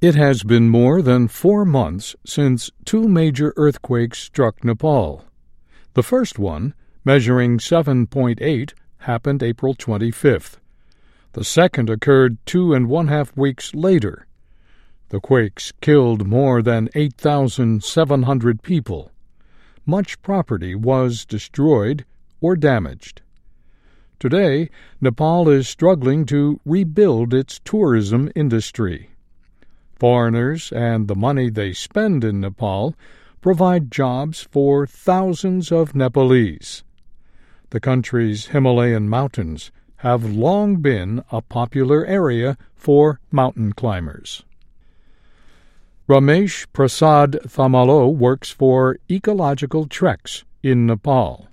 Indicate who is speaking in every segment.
Speaker 1: It has been more than four months since two major earthquakes struck Nepal. The first one, measuring 7.8, happened April 25th. The second occurred two and one half weeks later. The quakes killed more than 8,700 people. Much property was destroyed or damaged. Today, Nepal is struggling to rebuild its tourism industry. Foreigners and the money they spend in Nepal provide jobs for thousands of Nepalese. The country's Himalayan mountains have long been a popular area for mountain climbers. Ramesh Prasad Thamalo works for Ecological Treks in Nepal.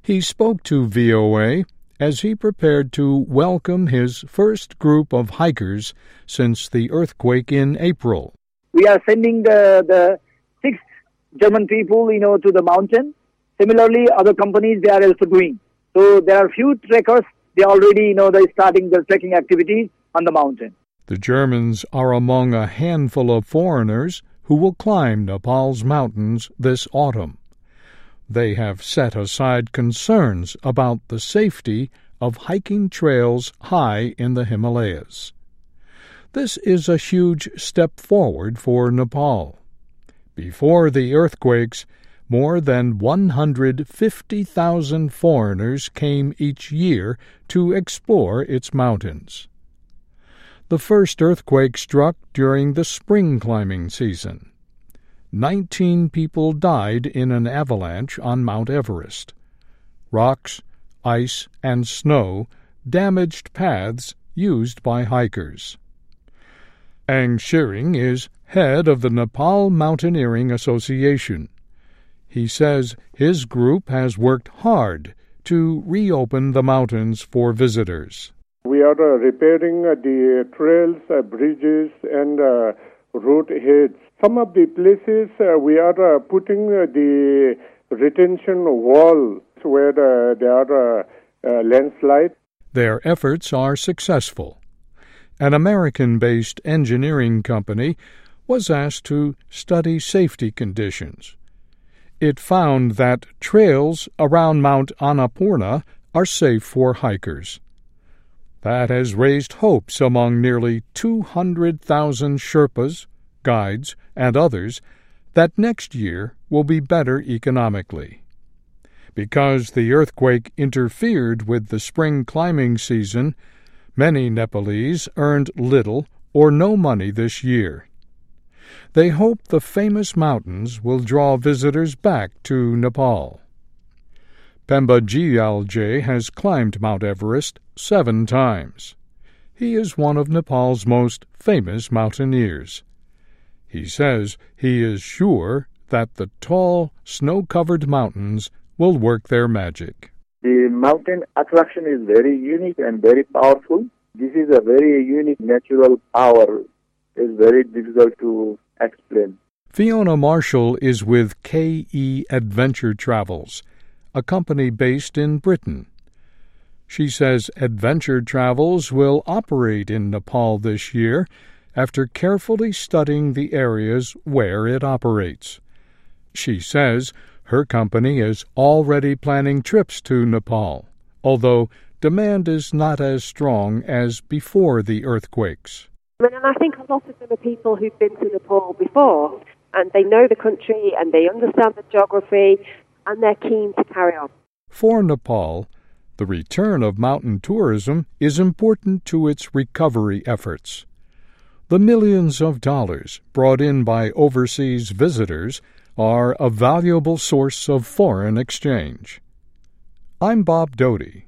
Speaker 1: He spoke to VOA as he prepared to welcome his first group of hikers since the earthquake in April.
Speaker 2: We are sending the, the six German people, you know, to the mountain. Similarly, other companies they are also doing. So there are few trekkers. They already, you know, they're starting their trekking activities on the mountain.
Speaker 1: The Germans are among a handful of foreigners who will climb Nepal's mountains this autumn. They have set aside concerns about the safety of hiking trails high in the Himalayas. This is a huge step forward for Nepal. Before the earthquakes, more than 150,000 foreigners came each year to explore its mountains. The first earthquake struck during the spring climbing season. Nineteen people died in an avalanche on Mount Everest. Rocks, ice, and snow damaged paths used by hikers. Ang Tshering is head of the Nepal Mountaineering Association. He says his group has worked hard to reopen the mountains for visitors.
Speaker 3: We are uh, repairing uh, the trails, uh, bridges, and road heads. Some of the places uh, we are uh, putting the retention wall where there are landslides.
Speaker 1: Their efforts are successful. An American based engineering company was asked to study safety conditions it found that trails around Mount Annapurna are safe for hikers. That has raised hopes among nearly 200,000 Sherpas, guides, and others that next year will be better economically. Because the earthquake interfered with the spring climbing season, many Nepalese earned little or no money this year. They hope the famous mountains will draw visitors back to Nepal. Pemba Gyalje has climbed Mount Everest seven times. He is one of Nepal's most famous mountaineers. He says he is sure that the tall, snow covered mountains will work their magic.
Speaker 4: The mountain attraction is very unique and very powerful. This is a very unique natural power. It's very difficult to explain.
Speaker 1: Fiona Marshall is with KE Adventure Travels, a company based in Britain. She says Adventure Travels will operate in Nepal this year after carefully studying the areas where it operates. She says her company is already planning trips to Nepal, although demand is not as strong as before the earthquakes.
Speaker 5: And I think a lot of them are people who've been to Nepal before and they know the country and they understand the geography and they're keen to carry on.
Speaker 1: For Nepal, the return of mountain tourism is important to its recovery efforts. The millions of dollars brought in by overseas visitors are a valuable source of foreign exchange. I'm Bob Doughty.